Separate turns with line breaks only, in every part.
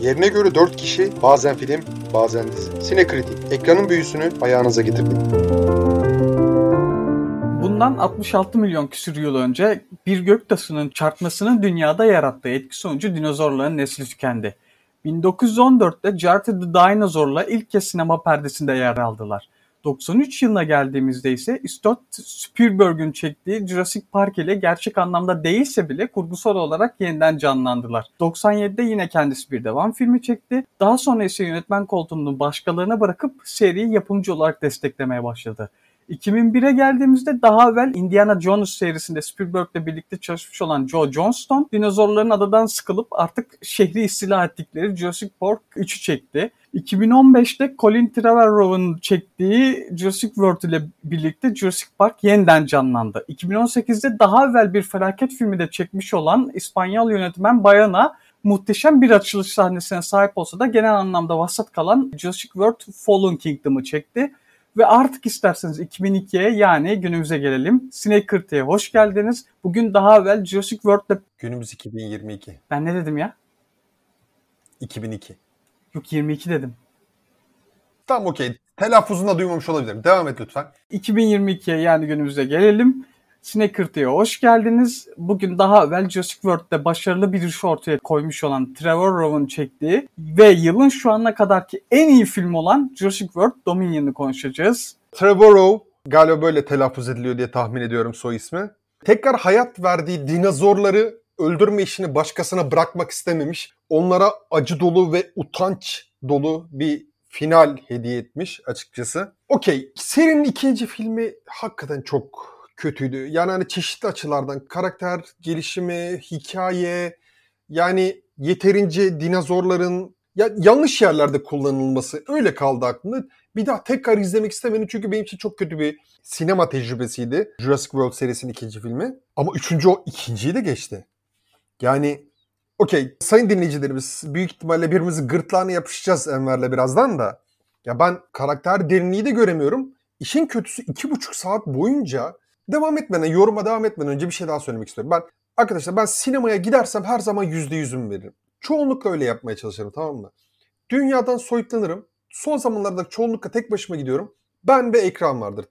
Yerine göre 4 kişi, bazen film, bazen dizi. Sinekritik, ekranın büyüsünü ayağınıza getirdik.
Bundan 66 milyon küsur yıl önce bir göktaşının çarpmasının dünyada yarattığı etki sonucu dinozorların nesli tükendi. 1914'te Jarty the Dinosaur'la ilk kez sinema perdesinde yer aldılar. 93 yılına geldiğimizde ise Scott Spielberg'ün çektiği Jurassic Park ile gerçek anlamda değilse bile kurgusal olarak yeniden canlandılar. 97'de yine kendisi bir devam filmi çekti. Daha sonra ise yönetmen koltuğunu başkalarına bırakıp seriyi yapımcı olarak desteklemeye başladı. 2001'e geldiğimizde daha evvel Indiana Jones serisinde Spielberg'le birlikte çalışmış olan Joe Johnston, dinozorların adadan sıkılıp artık şehri istila ettikleri Jurassic Park 3'ü çekti. 2015'te Colin Trevorrow'un çektiği Jurassic World ile birlikte Jurassic Park yeniden canlandı. 2018'de daha evvel bir felaket filmi de çekmiş olan İspanyol yönetmen Bayana muhteşem bir açılış sahnesine sahip olsa da genel anlamda vasat kalan Jurassic World Fallen Kingdom'ı çekti. Ve artık isterseniz 2002'ye yani günümüze gelelim. Snake hoş geldiniz. Bugün daha evvel Jurassic World'da...
Günümüz 2022.
Ben ne dedim ya?
2002.
Yok 22 dedim.
Tamam okey. Telaffuzunda duymamış olabilirim. Devam et lütfen.
2022'ye yani günümüze gelelim. Snacker'tıya hoş geldiniz. Bugün daha evvel Jurassic World'de başarılı bir iş ortaya koymuş olan Trevor Rowan çektiği ve yılın şu ana kadarki en iyi film olan Jurassic World Dominion'ı konuşacağız.
Trevor Rowe galiba böyle telaffuz ediliyor diye tahmin ediyorum soy ismi. Tekrar hayat verdiği dinozorları öldürme işini başkasına bırakmak istememiş. Onlara acı dolu ve utanç dolu bir final hediye etmiş açıkçası. Okey, serinin ikinci filmi hakikaten çok kötüydü. Yani hani çeşitli açılardan karakter gelişimi, hikaye yani yeterince dinozorların ya yanlış yerlerde kullanılması öyle kaldı aklımda. Bir daha tekrar izlemek istemedim çünkü benim için çok kötü bir sinema tecrübesiydi. Jurassic World serisinin ikinci filmi. Ama üçüncü o ikinciyi de geçti. Yani okey sayın dinleyicilerimiz büyük ihtimalle birbirimizi gırtlağına yapışacağız Enver'le birazdan da. Ya ben karakter derinliği de göremiyorum. İşin kötüsü iki buçuk saat boyunca Devam etmeden, yoruma devam etmeden önce bir şey daha söylemek istiyorum. Ben arkadaşlar ben sinemaya gidersem her zaman yüzde yüzümü veririm. Çoğunlukla öyle yapmaya çalışırım tamam mı? Dünyadan soyutlanırım. Son zamanlarda çoğunlukla tek başıma gidiyorum. Ben ve ekran vardır.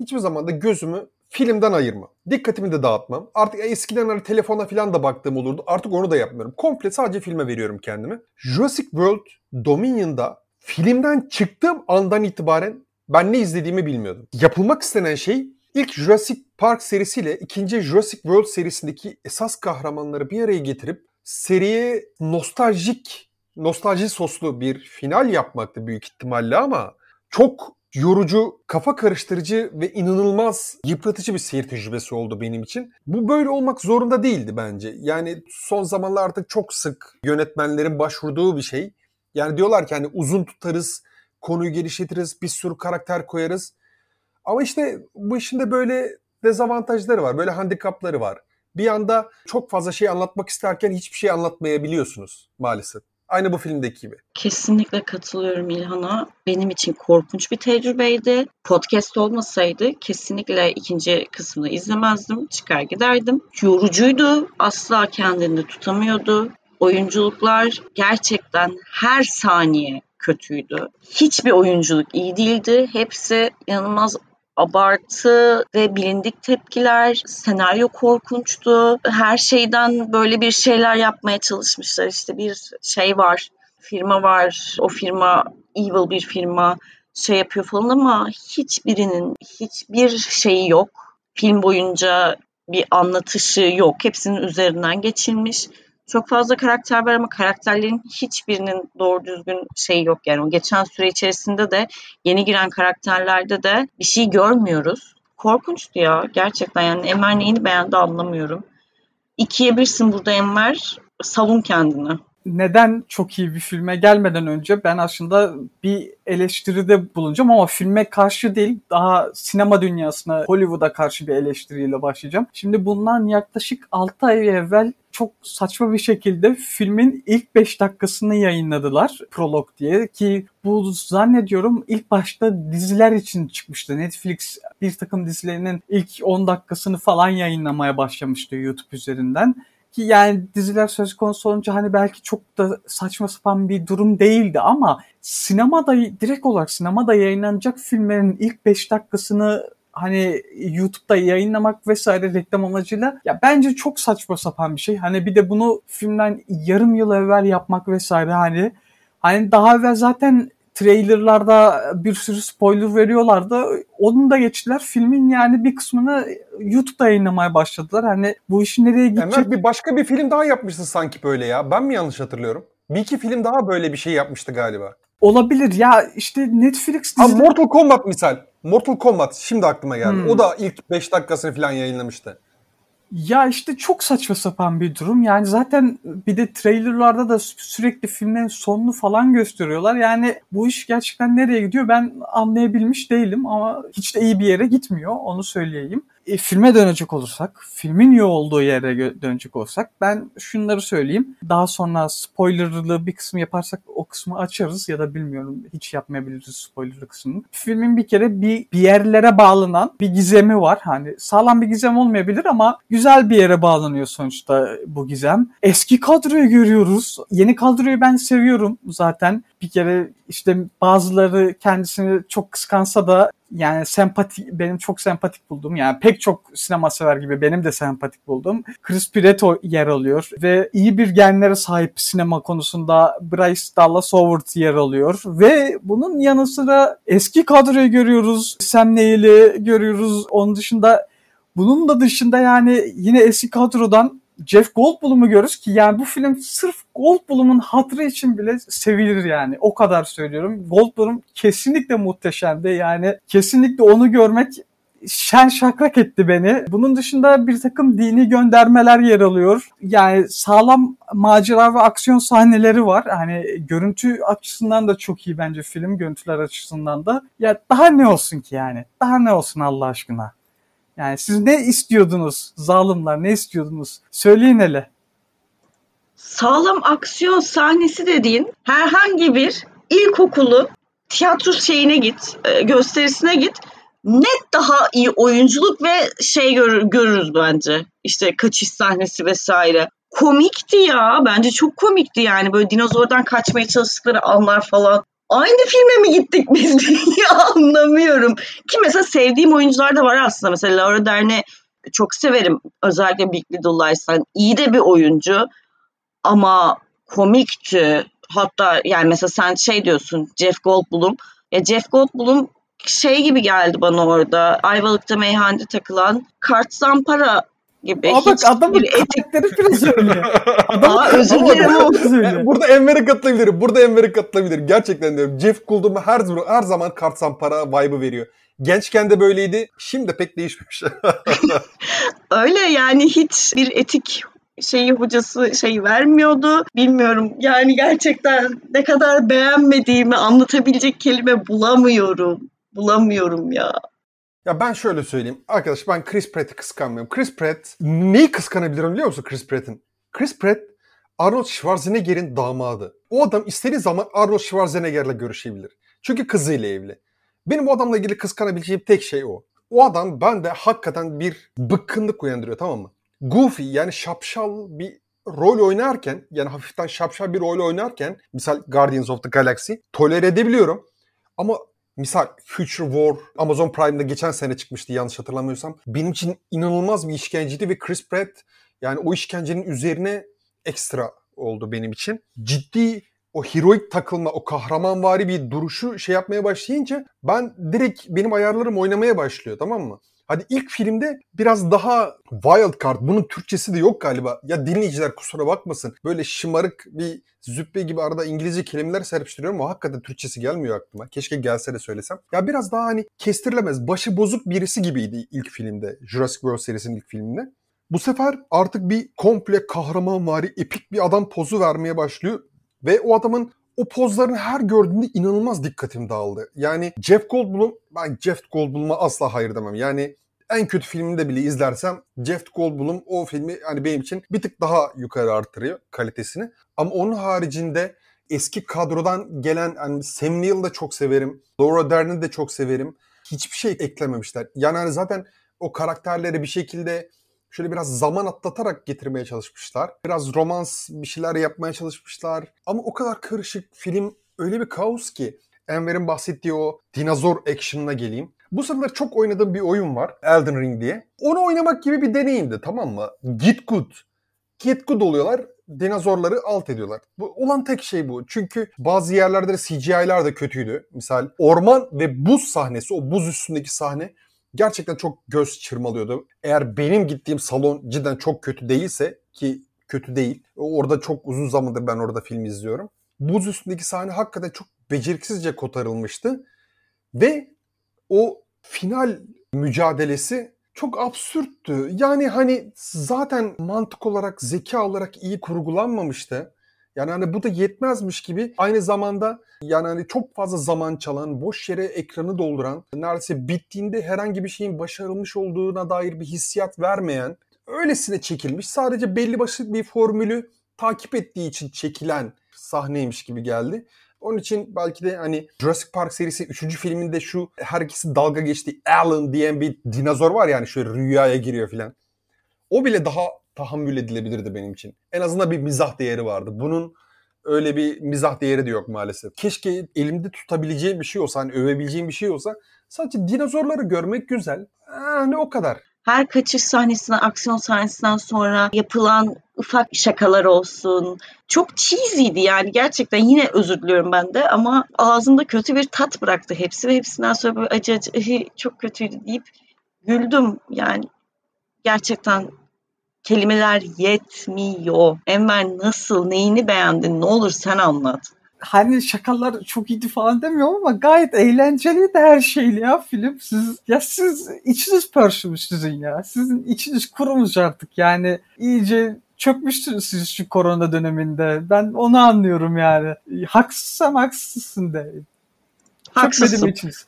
Hiçbir zaman da gözümü filmden ayırmam. Dikkatimi de dağıtmam. Artık eskiden hani telefona falan da baktığım olurdu. Artık onu da yapmıyorum. Komple sadece filme veriyorum kendimi. Jurassic World Dominion'da filmden çıktığım andan itibaren ben ne izlediğimi bilmiyordum. Yapılmak istenen şey İlk Jurassic Park serisiyle ikinci Jurassic World serisindeki esas kahramanları bir araya getirip seriye nostaljik, nostalji soslu bir final yapmaktı büyük ihtimalle ama çok yorucu, kafa karıştırıcı ve inanılmaz yıpratıcı bir seyir tecrübesi oldu benim için. Bu böyle olmak zorunda değildi bence. Yani son zamanlarda çok sık yönetmenlerin başvurduğu bir şey. Yani diyorlar ki hani uzun tutarız, konuyu geliştiririz, bir sürü karakter koyarız. Ama işte bu işin de böyle dezavantajları var, böyle handikapları var. Bir anda çok fazla şey anlatmak isterken hiçbir şey anlatmayabiliyorsunuz maalesef. Aynı bu filmdeki gibi.
Kesinlikle katılıyorum İlhan'a. Benim için korkunç bir tecrübeydi. Podcast olmasaydı kesinlikle ikinci kısmını izlemezdim. Çıkar giderdim. Yorucuydu. Asla kendini tutamıyordu. Oyunculuklar gerçekten her saniye kötüydü. Hiçbir oyunculuk iyi değildi. Hepsi inanılmaz abartı ve bilindik tepkiler, senaryo korkunçtu. Her şeyden böyle bir şeyler yapmaya çalışmışlar. İşte bir şey var, firma var. O firma evil bir firma şey yapıyor falan ama hiçbirinin hiçbir şeyi yok. Film boyunca bir anlatışı yok. Hepsinin üzerinden geçilmiş çok fazla karakter var ama karakterlerin hiçbirinin doğru düzgün şey yok yani. O geçen süre içerisinde de yeni giren karakterlerde de bir şey görmüyoruz. Korkunçtu ya gerçekten yani Enver neyini beğendi anlamıyorum. İkiye birsin burada Enver savun kendini
neden çok iyi bir filme gelmeden önce ben aslında bir eleştiride bulunacağım ama filme karşı değil daha sinema dünyasına Hollywood'a karşı bir eleştiriyle başlayacağım. Şimdi bundan yaklaşık 6 ay evvel çok saçma bir şekilde filmin ilk 5 dakikasını yayınladılar prolog diye ki bu zannediyorum ilk başta diziler için çıkmıştı. Netflix bir takım dizilerinin ilk 10 dakikasını falan yayınlamaya başlamıştı YouTube üzerinden Ki yani diziler söz konusu olunca hani belki çok da saçma sapan bir durum değildi ama sinemada direkt olarak sinemada yayınlanacak filmlerin ilk 5 dakikasını hani YouTube'da yayınlamak vesaire reklam amacıyla ya bence çok saçma sapan bir şey. Hani bir de bunu filmden yarım yıl evvel yapmak vesaire hani hani daha evvel zaten trailerlarda bir sürü spoiler veriyorlardı. Onun da geçtiler. Filmin yani bir kısmını YouTube'da yayınlamaya başladılar. Hani bu işin nereye gidecek?
Enver bir başka bir film daha yapmıştı sanki böyle ya. Ben mi yanlış hatırlıyorum? Bir iki film daha böyle bir şey yapmıştı galiba.
Olabilir ya işte Netflix dizileri...
Mortal Kombat misal. Mortal Kombat şimdi aklıma geldi.
Hmm.
O da ilk 5 dakikasını falan yayınlamıştı.
Ya işte çok saçma sapan bir durum. Yani zaten bir de trailerlarda da sürekli filmlerin sonunu falan gösteriyorlar. Yani bu iş gerçekten nereye gidiyor ben anlayabilmiş değilim ama hiç de iyi bir yere gitmiyor onu söyleyeyim. E, filme dönecek olursak, filmin iyi olduğu yere dönecek olursak ben şunları söyleyeyim. Daha sonra spoilerlı bir kısmı yaparsak o kısmı açarız ya da bilmiyorum hiç yapmayabiliriz spoilerlı kısmını. Filmin bir kere bir, bir yerlere bağlanan bir gizemi var. Hani sağlam bir gizem olmayabilir ama güzel bir yere bağlanıyor sonuçta bu gizem. Eski kadroyu görüyoruz. Yeni kadroyu ben seviyorum zaten. Bir kere işte bazıları kendisini çok kıskansa da yani sempatik benim çok sempatik buldum. Yani pek çok sinema sever gibi benim de sempatik buldum. Chris Pratt o yer alıyor ve iyi bir genlere sahip sinema konusunda Bryce Dallas Howard yer alıyor ve bunun yanı sıra eski kadroyu görüyoruz. Sam Neill'i görüyoruz. Onun dışında bunun da dışında yani yine eski kadrodan Jeff Goldblum'u görürüz ki yani bu film sırf Goldblum'un hatırı için bile sevilir yani. O kadar söylüyorum. Goldblum kesinlikle muhteşemdi. Yani kesinlikle onu görmek şen şakrak etti beni. Bunun dışında bir takım dini göndermeler yer alıyor. Yani sağlam macera ve aksiyon sahneleri var. Hani görüntü açısından da çok iyi bence film. Görüntüler açısından da. Ya daha ne olsun ki yani? Daha ne olsun Allah aşkına? Yani siz ne istiyordunuz zalimler ne istiyordunuz? Söyleyin hele.
Sağlam aksiyon sahnesi dediğin herhangi bir ilkokulu tiyatro şeyine git, e, gösterisine git. Net daha iyi oyunculuk ve şey görür, görürüz bence. İşte kaçış sahnesi vesaire. Komikti ya. Bence çok komikti yani. Böyle dinozordan kaçmaya çalıştıkları anlar falan. Aynı filme mi gittik biz ya anlamıyorum. Ki mesela sevdiğim oyuncular da var aslında. Mesela Laura Dern'i çok severim. Özellikle Big Little Lies'tan. İyi de bir oyuncu. Ama komikti. Hatta yani mesela sen şey diyorsun Jeff Goldblum. Ya Jeff Goldblum şey gibi geldi bana orada. Ayvalık'ta meyhanede takılan kart zampara gibi.
Aa bak adamın
bir etik
karakteri biraz öyle.
Aa, özür
Ama
dilerim.
burada- Enver'e katılabilirim. Burada Enver'e katılabilirim. Gerçekten diyorum. Jeff Goldblum her, zaman- her zaman kart sampara vibe'ı veriyor. Gençken de böyleydi. Şimdi pek değişmemiş.
Öyle yani hiç bir etik şeyi hocası şey vermiyordu. Bilmiyorum yani gerçekten ne kadar beğenmediğimi anlatabilecek kelime bulamıyorum. Bulamıyorum ya.
Ya ben şöyle söyleyeyim. Arkadaş ben Chris Pratt'i kıskanmıyorum. Chris Pratt neyi kıskanabilirim biliyor musun Chris Pratt'in? Chris Pratt Arnold Schwarzenegger'in damadı. O adam istediği zaman Arnold Schwarzenegger'le görüşebilir. Çünkü kızıyla evli. Benim o adamla ilgili kıskanabileceğim tek şey o. O adam bende hakikaten bir bıkkınlık uyandırıyor tamam mı? Goofy yani şapşal bir rol oynarken yani hafiften şapşal bir rol oynarken misal Guardians of the Galaxy tolere edebiliyorum. Ama misal Future War Amazon Prime'da geçen sene çıkmıştı yanlış hatırlamıyorsam. Benim için inanılmaz bir işkenceydi ve Chris Pratt yani o işkencenin üzerine ekstra oldu benim için. Ciddi o heroik takılma, o kahramanvari bir duruşu şey yapmaya başlayınca ben direkt benim ayarlarım oynamaya başlıyor tamam mı? Hadi ilk filmde biraz daha wild card. Bunun Türkçesi de yok galiba. Ya dinleyiciler kusura bakmasın. Böyle şımarık bir züppe gibi arada İngilizce kelimeler serpiştiriyorum ama hakikaten Türkçesi gelmiyor aklıma. Keşke gelse de söylesem. Ya biraz daha hani kestirilemez, başı bozuk birisi gibiydi ilk filmde. Jurassic World serisinin ilk filminde. Bu sefer artık bir komple kahramanvari, epik bir adam pozu vermeye başlıyor. Ve o adamın o pozlarını her gördüğümde inanılmaz dikkatim dağıldı. Yani Jeff Goldblum, ben Jeff Goldblum'a asla hayır demem. Yani en kötü filminde bile izlersem Jeff Goldblum o filmi hani benim için bir tık daha yukarı artırıyor kalitesini. Ama onun haricinde eski kadrodan gelen hani Sam Neill'i de çok severim. Laura Dern'i de çok severim. Hiçbir şey eklememişler. Yani hani zaten o karakterleri bir şekilde Şöyle biraz zaman atlatarak getirmeye çalışmışlar. Biraz romans bir şeyler yapmaya çalışmışlar. Ama o kadar karışık film öyle bir kaos ki. Enver'in bahsettiği o dinozor action'ına geleyim. Bu sıralar çok oynadığım bir oyun var. Elden Ring diye. Onu oynamak gibi bir deneyimdi tamam mı? Git good. Git good oluyorlar. Dinozorları alt ediyorlar. Bu olan tek şey bu. Çünkü bazı yerlerde de CGI'ler de kötüydü. Misal orman ve buz sahnesi, o buz üstündeki sahne gerçekten çok göz çırmalıyordu. Eğer benim gittiğim salon cidden çok kötü değilse ki kötü değil. Orada çok uzun zamandır ben orada film izliyorum. Buz üstündeki sahne hakikaten çok beceriksizce kotarılmıştı. Ve o final mücadelesi çok absürttü. Yani hani zaten mantık olarak, zeka olarak iyi kurgulanmamıştı. Yani hani bu da yetmezmiş gibi aynı zamanda yani hani çok fazla zaman çalan, boş yere ekranı dolduran, neredeyse bittiğinde herhangi bir şeyin başarılmış olduğuna dair bir hissiyat vermeyen, öylesine çekilmiş. Sadece belli basit bir formülü takip ettiği için çekilen sahneymiş gibi geldi. Onun için belki de hani Jurassic Park serisi 3. filminde şu herkesi dalga geçtiği Alan diyen bir dinozor var yani şöyle rüyaya giriyor filan. O bile daha tahammül edilebilirdi benim için. En azından bir mizah değeri vardı. Bunun öyle bir mizah değeri de yok maalesef. Keşke elimde tutabileceğim bir şey olsa, hani övebileceğim bir şey olsa. Sadece dinozorları görmek güzel. Hani o kadar.
Her kaçış sahnesinden, aksiyon sahnesinden sonra yapılan ufak şakalar olsun. Çok cheesy'ydi yani gerçekten yine özür diliyorum ben de ama ağzımda kötü bir tat bıraktı hepsi ve hepsinden sonra böyle acı acı çok kötüydü deyip güldüm yani gerçekten kelimeler yetmiyor. Enver nasıl, neyini beğendin? Ne olur sen anlat.
Hani şakalar çok iyiydi falan demiyorum ama gayet eğlenceliydi her şeyle ya film. Siz ya siz içiniz pörşümüş sizin ya. Sizin içiniz kurumuş artık yani iyice çökmüşsünüz siz şu korona döneminde. Ben onu anlıyorum yani. Haksızsam haksızsın de.
Haksızsın.
Çökmedi mi içiniz?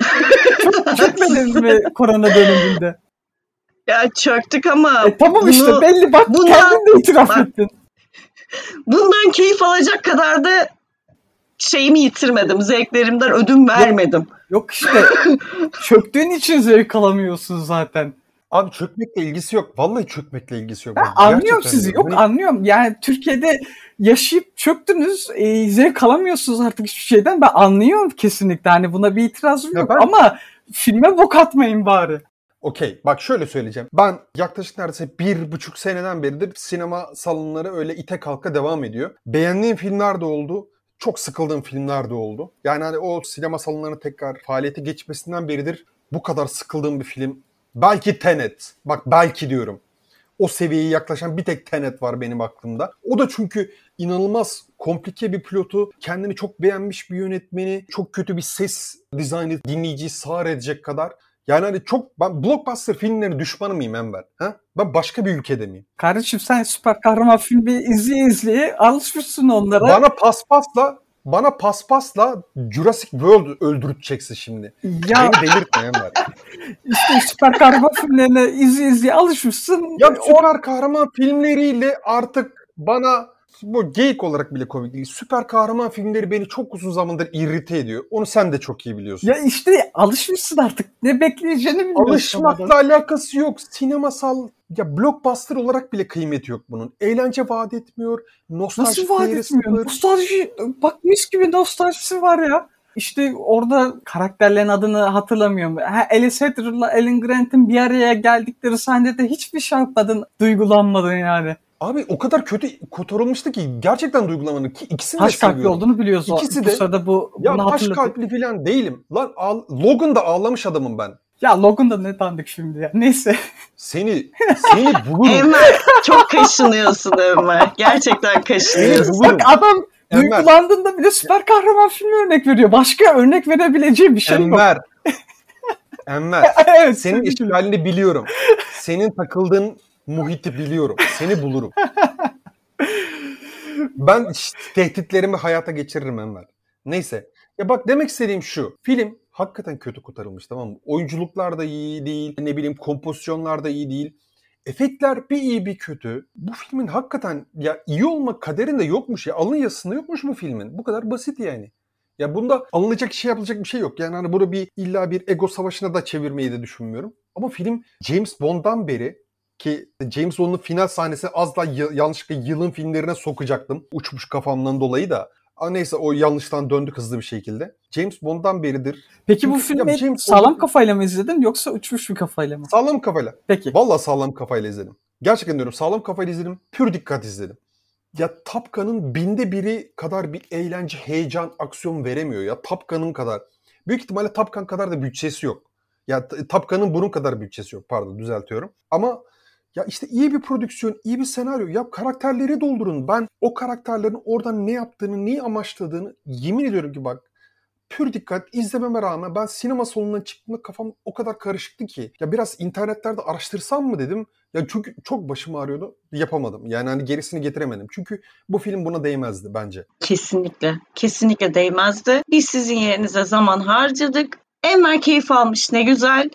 Çok, çökmediniz mi korona döneminde?
Ya çöktük ama
E tamam
bunu,
işte belli bak
bundan-
kendin de itiraf
bak-
ettin.
bundan keyif alacak kadar da şeyimi yitirmedim. Zevklerimden ödün vermedim.
Yok işte çöktüğün için zevk alamıyorsun zaten.
Abi çökmekle ilgisi yok. Vallahi çökmekle ilgisi yok.
Ben anlıyorum sizi.
diyorum.
Yok
Hani-
anlıyorum. Yani Türkiye'de yaşayıp çöktünüz. E, zevk alamıyorsunuz artık hiçbir şeyden. Ben anlıyorum kesinlikle. Hani buna bir itirazım
Ya
yok.
ben-
Ama filme bok atmayın bari.
Okey bak şöyle söyleyeceğim. Ben yaklaşık neredeyse bir buçuk seneden beridir sinema salonları öyle ite kalka devam ediyor. Beğendiğim filmler de oldu. Çok sıkıldığım filmler de oldu. Yani hani o sinema salonlarının tekrar faaliyete geçmesinden beridir bu kadar sıkıldığım bir film. Belki Tenet. Bak belki diyorum. O seviyeye yaklaşan bir tek Tenet var benim aklımda. O da çünkü inanılmaz komplike bir pilotu, kendini çok beğenmiş bir yönetmeni, çok kötü bir ses dizaynı dinleyiciyi sağır edecek kadar yani hani çok ben blockbuster filmlerin düşmanı mıyım Enver? Ha? Ben başka bir ülkede miyim?
Kardeşim sen süper kahraman filmi izleye izleye alışmışsın onlara.
Bana paspasla bana paspasla Jurassic World öldürteceksin şimdi.
ya
Beni delirtme Enver.
işte süper kahraman filmlerine izleye izleye alışmışsın.
Ya süper kahraman filmleriyle artık bana bu geyik olarak bile komik değil. Süper kahraman filmleri beni çok uzun zamandır irrite ediyor. Onu sen de çok iyi biliyorsun.
ya işte alışmışsın artık. Ne bekleyeceğini bilmiyorsun.
Alışmakla alakası yok. Sinemasal ya blockbuster olarak bile kıymeti yok bunun. Eğlence vaat etmiyor. Nostalji
Nasıl vaat etmiyor?
sıfır.
Nostalji, bak mis gibi nostaljisi var ya. İşte orada karakterlerin adını hatırlamıyorum. Ha, Alice Hathorne'la Alan Grant'in bir araya geldikleri sahnede hiçbir şey yapmadın, duygulanmadın yani.
Abi o kadar kötü kotarılmıştı ki gerçekten duygulanmadım ki ikisini de
Taş kalpli
seviyorum.
olduğunu biliyoruz. o-
İkisi
bu
de-
sırada bu,
Ya taş kalpli falan değilim. Lan ağ- Logan'da ağlamış adamım ben.
Ya Logan da ne dandik şimdi ya. Neyse.
Seni seni bulurum.
Enver çok kaşınıyorsun Enver. Gerçekten kaşınıyorsun.
Bak adam
Enver.
duygulandığında bile süper kahraman filmi örnek veriyor. Başka örnek verebileceği bir şey yok.
Enver. Enver.
evet,
Senin işgalini biliyorum. Senin takıldığın muhiti biliyorum. Seni bulurum. Ben tehditlerimi hayata geçiririm Enver. Neyse. Ya bak demek istediğim şu. Film hakikaten kötü kurtarılmış tamam mı? Oyunculuklar da iyi değil. Ne bileyim kompozisyonlar da iyi değil. Efektler bir iyi bir kötü. Bu filmin hakikaten ya iyi olma kaderinde yokmuş ya. Alın yazısında yokmuş bu filmin. Bu kadar basit yani. Ya bunda alınacak şey yapılacak bir şey yok. Yani hani bunu bir illa bir ego savaşına da çevirmeyi de düşünmüyorum. Ama film James Bond'dan beri ki James Bond'un final sahnesi az da y- yanlışlıkla yılın filmlerine sokacaktım. Uçmuş kafamdan dolayı da. Neyse o yanlıştan döndük hızlı bir şekilde. James Bond'dan beridir.
Peki bu filmi
James
sağlam
Bond'un-
kafayla mı izledin yoksa uçmuş bir kafayla mı?
Sağlam kafayla.
Peki.
Vallahi sağlam kafayla izledim. Gerçekten diyorum sağlam kafayla izledim. Pür dikkat izledim. Ya Top Gun'ın binde biri kadar bir eğlence, heyecan, aksiyon veremiyor ya. Top Gun'ın kadar. Büyük ihtimalle Top Gun kadar da bütçesi yok. Ya T- Top Gun'ın bunun kadar bütçesi yok. Pardon düzeltiyorum. Ama ya işte iyi bir prodüksiyon, iyi bir senaryo. Ya karakterleri doldurun. Ben o karakterlerin oradan ne yaptığını, neyi amaçladığını yemin ediyorum ki bak pür dikkat izlememe rağmen ben sinema salonundan çıktığımda kafam o kadar karışıktı ki. Ya biraz internetlerde araştırsam mı dedim. Ya çünkü çok başım ağrıyordu. Yapamadım. Yani hani gerisini getiremedim. Çünkü bu film buna değmezdi bence.
Kesinlikle. Kesinlikle değmezdi. Biz sizin yerinize zaman harcadık. Enver keyif almış ne güzel.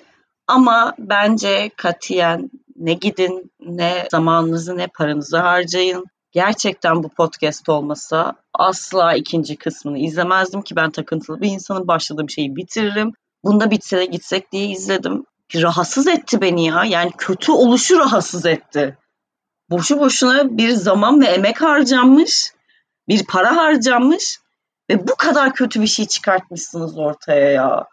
Ama bence katiyen ne gidin ne zamanınızı ne paranızı harcayın. Gerçekten bu podcast olmasa asla ikinci kısmını izlemezdim ki ben takıntılı bir insanım. Başladığım şeyi bitiririm. Bunda bitse de gitsek diye izledim. Rahatsız etti beni ya. Yani kötü oluşu rahatsız etti. Boşu boşuna bir zaman ve emek harcanmış bir para harcanmış ve bu kadar kötü bir şey çıkartmışsınız ortaya ya.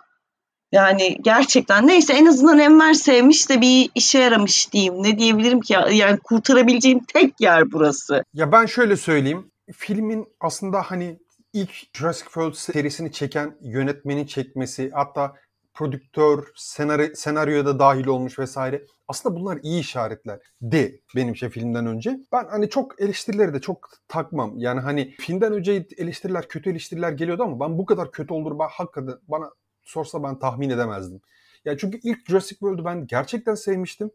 Yani gerçekten neyse en azından Enver sevmiş de bir işe yaramış diyeyim. Ne diyebilirim ki ya? Yani kurtarabileceğim tek yer burası.
Ya ben şöyle söyleyeyim. Filmin aslında hani ilk Jurassic World serisini çeken yönetmenin çekmesi hatta prodüktör, senaryo, senaryoya da dahil olmuş vesaire. Aslında bunlar iyi işaretler de benim şey filmden önce. Ben hani çok eleştirileri de çok takmam. Yani hani filmden önce eleştiriler, kötü eleştiriler geliyordu ama ben bu kadar kötü olur ben hakikaten bana sorsa ben tahmin edemezdim. Ya çünkü ilk Jurassic World'u ben gerçekten sevmiştim.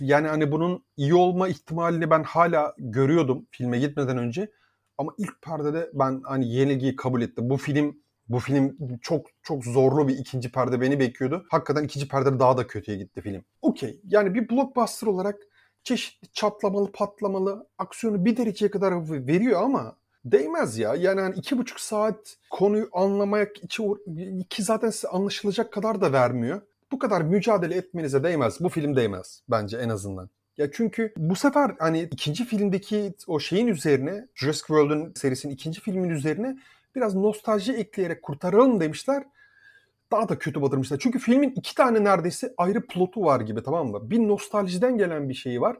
Yani hani bunun iyi olma ihtimalini ben hala görüyordum filme gitmeden önce. Ama ilk perdede ben hani yenilgiyi kabul ettim. Bu film bu film çok çok zorlu bir ikinci perde beni bekliyordu. Hakikaten ikinci perdede daha da kötüye gitti film. Okey yani bir blockbuster olarak çeşitli çatlamalı patlamalı aksiyonu bir dereceye kadar veriyor ama değmez ya. Yani hani iki buçuk saat konuyu anlamak için iki zaten size anlaşılacak kadar da vermiyor. Bu kadar mücadele etmenize değmez. Bu film değmez bence en azından. Ya çünkü bu sefer hani ikinci filmdeki o şeyin üzerine Jurassic World'un serisinin ikinci filmin üzerine biraz nostalji ekleyerek kurtaralım demişler. Daha da kötü batırmışlar. Çünkü filmin iki tane neredeyse ayrı plotu var gibi tamam mı? Bir nostaljiden gelen bir şey var.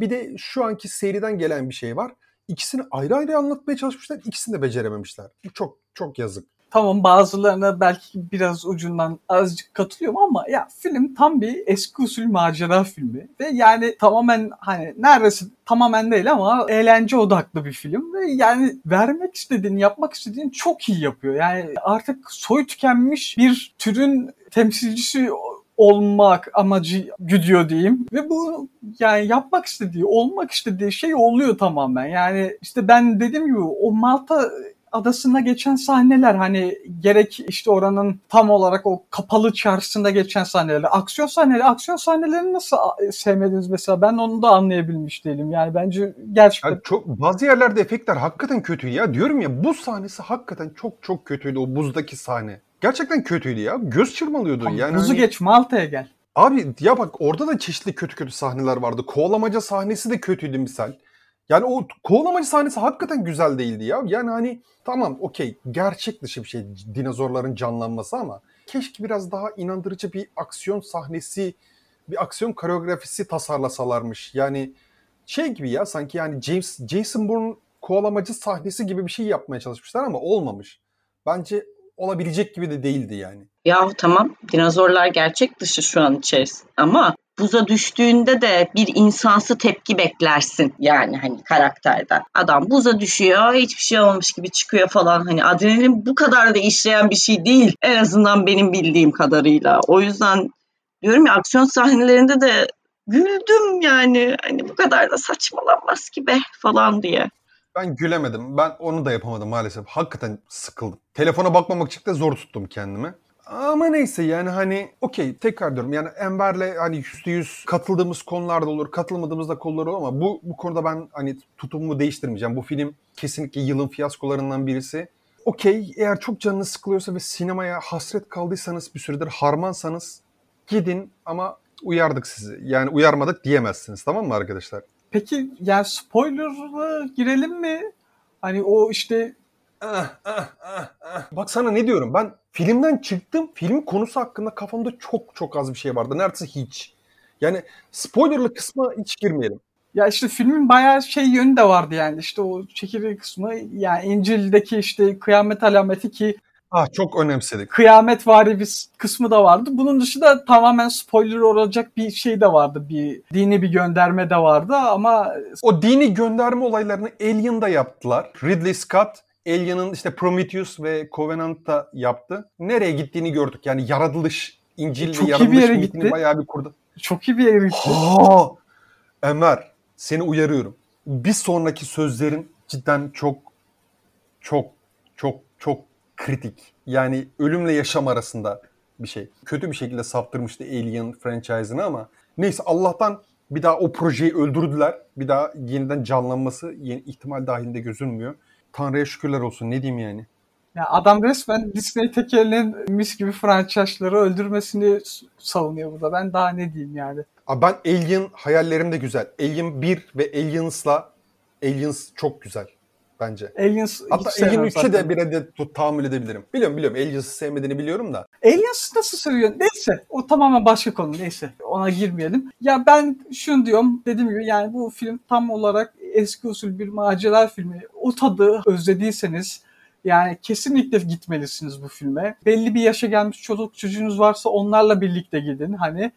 Bir de şu anki seriden gelen bir şey var. İkisini ayrı ayrı anlatmaya çalışmışlar. İkisini de becerememişler. Bu çok çok yazık.
Tamam bazılarına belki biraz ucundan azıcık katılıyorum ama ya film tam bir eski usul macera filmi ve yani tamamen hani neredeyse tamamen değil ama eğlence odaklı bir film ve yani vermek istediğini yapmak istediğini çok iyi yapıyor. Yani artık soy tükenmiş bir türün temsilcisi olmak amacı güdüyor diyeyim. Ve bu yani yapmak istediği, olmak istediği şey oluyor tamamen. Yani işte ben dediğim gibi o Malta adasında geçen sahneler hani gerek işte oranın tam olarak o kapalı çarşısında geçen sahneler, aksiyon sahneleri, aksiyon sahnelerini nasıl sevmediniz mesela ben onu da anlayabilmiş değilim. Yani bence gerçekten
Yani çok bazı yerlerde efektler hakikaten kötüydü ya. Diyorum ya bu sahnesi hakikaten çok çok kötüydü o buzdaki sahne. Gerçekten kötüydü ya. Göz çırmalıyordu.
Tamam,
yani
buzu
hani-
geç Malta'ya gel.
Abi ya bak orada da çeşitli kötü kötü sahneler vardı. Kovalamaca sahnesi de kötüydü misal. Yani o kovalamaca sahnesi hakikaten güzel değildi ya. Yani hani tamam okey gerçek dışı bir şey dinozorların canlanması ama keşke biraz daha inandırıcı bir aksiyon sahnesi, bir aksiyon koreografisi tasarlasalarmış. Yani şey gibi ya sanki yani James Jason Bourne kovalamacı sahnesi gibi bir şey yapmaya çalışmışlar ama olmamış. Bence olabilecek gibi de değildi yani.
Ya tamam dinozorlar gerçek dışı şu an içerisinde ama buza düştüğünde de bir insansı tepki beklersin yani hani karakterden. Adam buza düşüyor hiçbir şey olmamış gibi çıkıyor falan hani adrenalin bu kadar da işleyen bir şey değil en azından benim bildiğim kadarıyla. O yüzden diyorum ya aksiyon sahnelerinde de güldüm yani hani bu kadar da saçmalanmaz ki be falan diye.
Ben gülemedim. Ben onu da yapamadım maalesef. Hakikaten sıkıldım. Telefona bakmamak için de zor tuttum kendimi. Ama neyse yani hani okey tekrar diyorum yani Enver'le hani %100 katıldığımız konularda olur katılmadığımız da konular olur ama bu, bu konuda ben hani tutumumu değiştirmeyeceğim. Bu film kesinlikle yılın fiyaskolarından birisi. Okey eğer çok canınız sıkılıyorsa ve sinemaya hasret kaldıysanız bir süredir harmansanız gidin ama Uyardık sizi. Yani uyarmadık diyemezsiniz tamam mı arkadaşlar?
Peki yani spoiler'a girelim mi? Hani o işte
Ah, ah, ah. Bak sana ne diyorum ben filmden çıktım. Film konusu hakkında kafamda çok çok az bir şey vardı. Neredeyse hiç. Yani spoilerlı kısma hiç girmeyelim.
ya işte filmin bayağı şey yönü de vardı yani işte o çekirdeği kısmı yani İncil'deki işte kıyamet alameti ki
Ah çok önemsedik.
kıyamet vari bir kısmı da vardı. Bunun dışında tamamen spoiler olacak bir şey de vardı. Bir dini bir gönderme de vardı ama
O dini gönderme olaylarını Alien'da yaptılar. Ridley Scott Alien'ın işte Prometheus ve Covenant'ta yaptı. Nereye gittiğini gördük. Yani yaratılış, İncil
Çok
ve
bir
yaratılış mitini
gitti.
bayağı bir kurdu.
çok iyi bir yere gitti.
Ha! Ömer seni uyarıyorum. Bir sonraki sözlerin cidden çok çok çok çok kritik. Yani ölümle yaşam arasında bir şey. Kötü bir şekilde saptırmıştı Alien franchise'ını ama neyse Allah'tan bir daha o projeyi öldürdüler. Bir daha yeniden canlanması yeni ihtimal dahilinde gözünmüyor. Tanrı'ya şükürler olsun ne diyeyim yani.
Ya adam resmen Disney tekelinin mis gibi franchise'ları öldürmesini savunuyor burada. Ben daha ne diyeyim yani.
Abi ben Alien hayallerim de güzel. Alien 1 ve Aliens'la Aliens çok güzel bence.
Aliens
Hatta Alien 3'e de bir tut- tahammül edebilirim. Biliyorum biliyorum Aliens'ı sevmediğini biliyorum da.
Aliens nasıl seviyorsun? Neyse o tamamen başka konu neyse ona girmeyelim. Ya ben şunu diyorum dediğim gibi yani bu film tam olarak eski usul bir macera filmi. O tadı özlediyseniz yani kesinlikle gitmelisiniz bu filme. Belli bir yaşa gelmiş çocuk çocuğunuz varsa onlarla birlikte gidin. Hani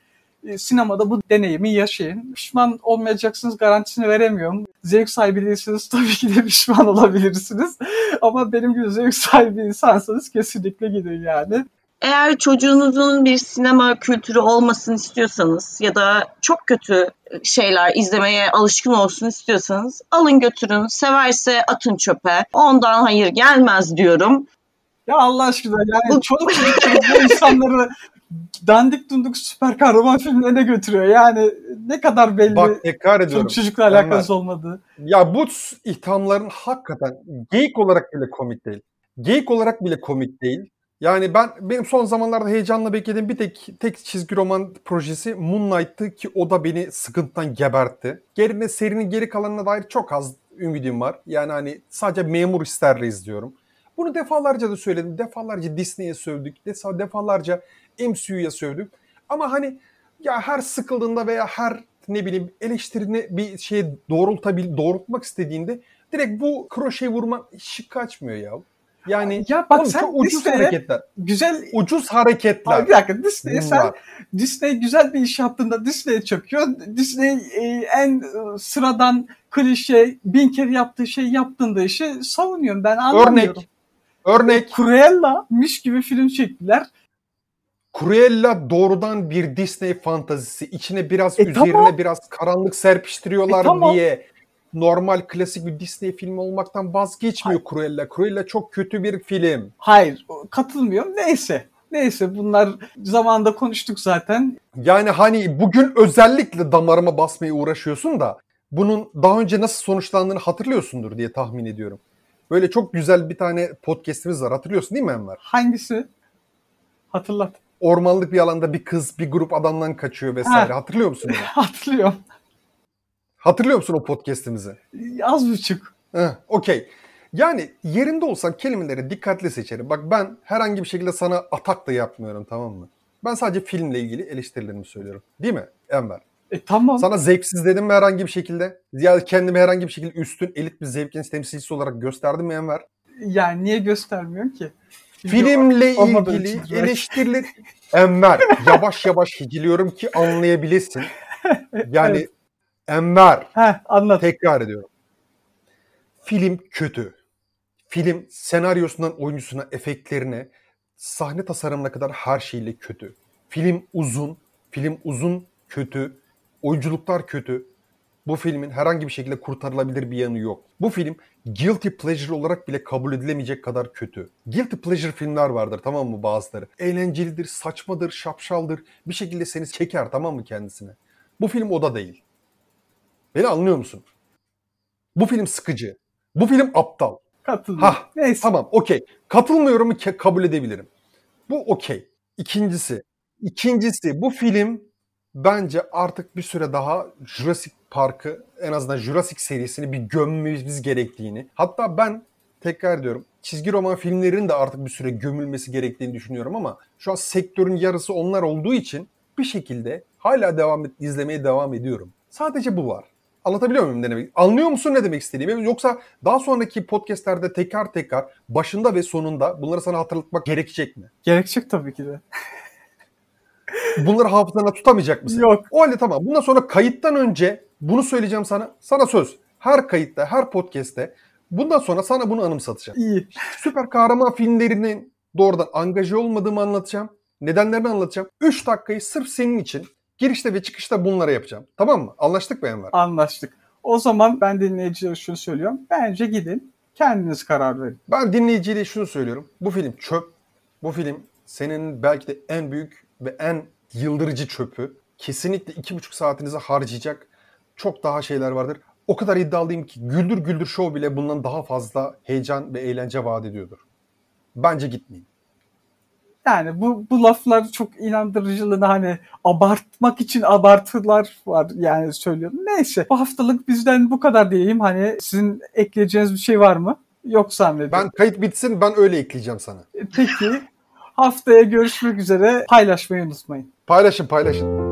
sinemada bu deneyimi yaşayın. Pişman olmayacaksınız garantisini veremiyorum. Zevk sahibi değilseniz tabii ki de pişman olabilirsiniz. Ama benim gibi zevk sahibi insansanız kesinlikle gidin yani.
Eğer çocuğunuzun bir sinema kültürü olmasını istiyorsanız ya da çok kötü şeyler izlemeye alışkın olsun istiyorsanız alın götürün. Severse atın çöpe. Ondan hayır gelmez diyorum.
Ya Allah aşkına yani çoluk çocuk insanları dandik dunduk süper kahraman filmlerine götürüyor. Yani ne kadar belli
Bak tekrar ediyorum.
çocukla alakası olmadığı.
Ya bu ithamların hakikaten geyik olarak bile komik değil. Geyik olarak bile komik değil. Yani ben benim son zamanlarda heyecanla beklediğim bir tek tek çizgi roman projesi Moonlight'tı ki o da beni sıkıntıdan gebertti. Gerine serinin geri kalanına dair çok az ümidim var. Yani hani sadece memur isterle izliyorum. Bunu defalarca da söyledim. Defalarca Disney'e sövdük. defa- Defalarca MCU'ya sövdük. Ama hani ya her sıkıldığında veya her ne bileyim eleştirini bir şeye doğrultabil doğrultmak istediğinde direkt bu kroşe vurma şık kaçmıyor ya. Yani
Ya bak
oğlum
sen
çok ucuz
Disney'e
hareketler.
güzel
Ucuz hareketler.
Abi bir dakika Disney'e sen. Disney güzel bir iş yaptığında Disney'e çöküyor. Disney e, en e, sıradan klişe bin kere yaptığı şey yaptığında işi savunuyorum. Ben anlamıyorum.
Örnek
Cruella miş gibi film çektiler.
Cruella doğrudan bir Disney fantazisi. İçine biraz
E,
üzerine
tamam.
biraz karanlık serpiştiriyorlar
E, tamam.
diye normal klasik bir Disney filmi olmaktan vazgeçmiyor Cruella. Cruella çok kötü bir film.
Hayır katılmıyorum. Neyse. Neyse bunlar zamanında konuştuk zaten.
Yani hani bugün özellikle damarıma basmaya uğraşıyorsun da bunun daha önce nasıl sonuçlandığını hatırlıyorsundur diye tahmin ediyorum. Böyle çok güzel bir tane podcast'imiz var. Hatırlıyorsun değil mi Enver?
Hangisi? Hatırlat.
Ormanlık bir alanda bir kız bir grup adamdan kaçıyor vesaire.
Ha.
Hatırlıyor musun?
Hatırlıyorum.
Hatırlıyor musun o podcast'imizi?
Az buçuk.
Okey. Yani yerinde olsam kelimeleri dikkatli seçerim. Bak ben herhangi bir şekilde sana atak da yapmıyorum tamam mı? Ben sadece filmle ilgili eleştirilerimi söylüyorum. Değil mi Enver?
E tamam.
Sana zevksiz dedim mi herhangi bir şekilde? Ya kendimi herhangi bir şekilde üstün elit bir zevkin temsilcisi olarak gösterdim mi Enver?
Yani niye göstermiyorsun ki?
Filmle ilgili eleştiriler... Enver yavaş yavaş hiciliyorum ki anlayabilesin. Yani
Evet.
Enver
Heh anlat.
tekrar ediyorum. Film kötü. Film senaryosundan oyuncusuna, efektlerine, sahne tasarımına kadar her şeyle kötü. Film uzun, film uzun kötü, oyunculuklar kötü. Bu filmin herhangi bir şekilde kurtarılabilir bir yanı yok. Bu film guilty pleasure olarak bile kabul edilemeyecek kadar kötü. Guilty pleasure filmler vardır tamam mı bazıları? Eğlencelidir, saçmadır, şapşaldır. Bir şekilde seni çeker tamam mı kendisine? Bu film o da değil. Beni anlıyor musun? Bu film sıkıcı. Bu film aptal.
Katılmıyorum.
Hah,
Neyse.
Tamam okey. Katılmıyorumu ke- kabul edebilirim. Bu okey. İkincisi. İkincisi bu film bence artık bir süre daha Jurassic Park'ı en azından Jurassic serisini bir gömmemiz gerektiğini hatta ben tekrar diyorum çizgi roman filmlerinin de artık bir süre gömülmesi gerektiğini düşünüyorum ama şu an sektörün yarısı onlar olduğu için bir şekilde hala devam et, izlemeye devam ediyorum. Sadece bu var. Anlatabiliyor muyum ne demek? Anlıyor musun ne demek istediğimi? Yoksa daha sonraki podcastlerde tekrar tekrar başında ve sonunda bunları sana hatırlatmak gerekecek mi?
Gerekecek tabii ki de.
Bunları hafızana tutamayacak mısın?
Yok.
O halde tamam. Bundan sonra kayıttan önce bunu söyleyeceğim sana. Sana söz. Her kayıtta, her podcast'te bundan sonra sana bunu anımsatacağım.
İyi.
Süper kahraman filmlerinin doğrudan angaje olmadığımı anlatacağım. Nedenlerini anlatacağım. 3 dakikayı sırf senin için girişte ve çıkışta bunlara yapacağım. Tamam mı? Anlaştık mı Enver?
Anlaştık. O zaman ben dinleyicilere şunu söylüyorum. Bence gidin. Kendiniz karar verin.
Ben dinleyiciyle şunu söylüyorum. Bu film çöp. Bu film senin belki de en büyük ve en yıldırıcı çöpü. Kesinlikle iki buçuk saatinizi harcayacak çok daha şeyler vardır. O kadar iddialıyım ki Güldür Güldür Show bile bundan daha fazla heyecan ve eğlence vaat ediyordur. Bence gitmeyin.
Yani bu, bu laflar çok inandırıcılığını hani abartmak için abartılar var yani söylüyorum. Neyse bu haftalık bizden bu kadar diyeyim. Hani sizin ekleyeceğiniz bir şey var mı? Yok zannediyorum.
Ben kayıt bitsin ben öyle ekleyeceğim sana.
Peki haftaya görüşmek üzere. Paylaşmayı unutmayın.
Paylaşın paylaşın.